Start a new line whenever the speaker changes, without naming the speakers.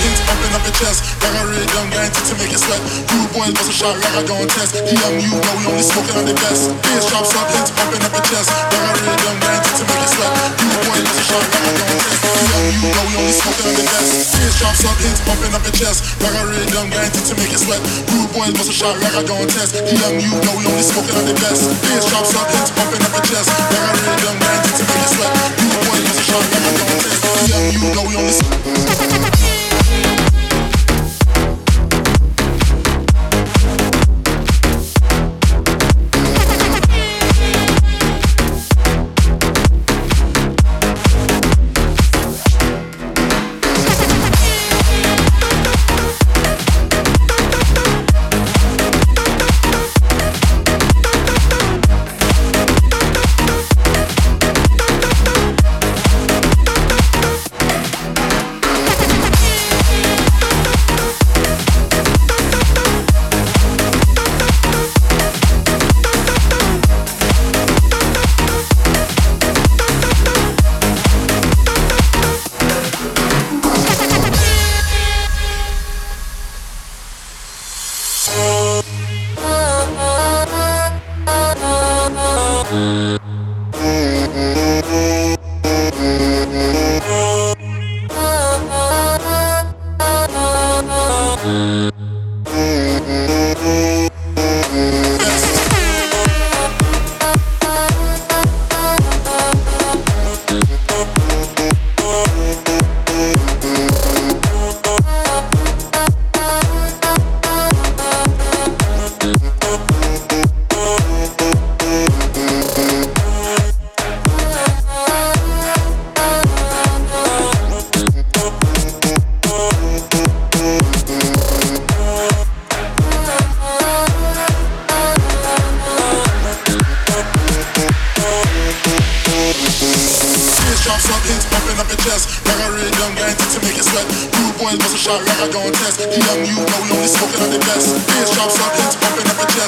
hits pumping up your chest. Like rhythm, guaranteed to make it sweat. Rude bust a shot like I and test. The young you know we only smoking on the up, hits pumping up your chest. Like a rhythm, guaranteed to make it sweat. Rude boys bust a shot like I and test. The young you know we only smoking on the best. Drops up, hits pumping up your chest. Like a rhythm, guaranteed to make it sweat. Rude boys bust a shot like I and test. The young you know we only smoking on the best. Drops up, hits pumping up your chest. Mm-hmm. Drops up, hits pumping up your chest. Like a rhythm, guaranteed to make it sweat. Rude boys bust a shot like I and test. The young you know we only smoking on the best. Bass drops up, hits pumping up your chest.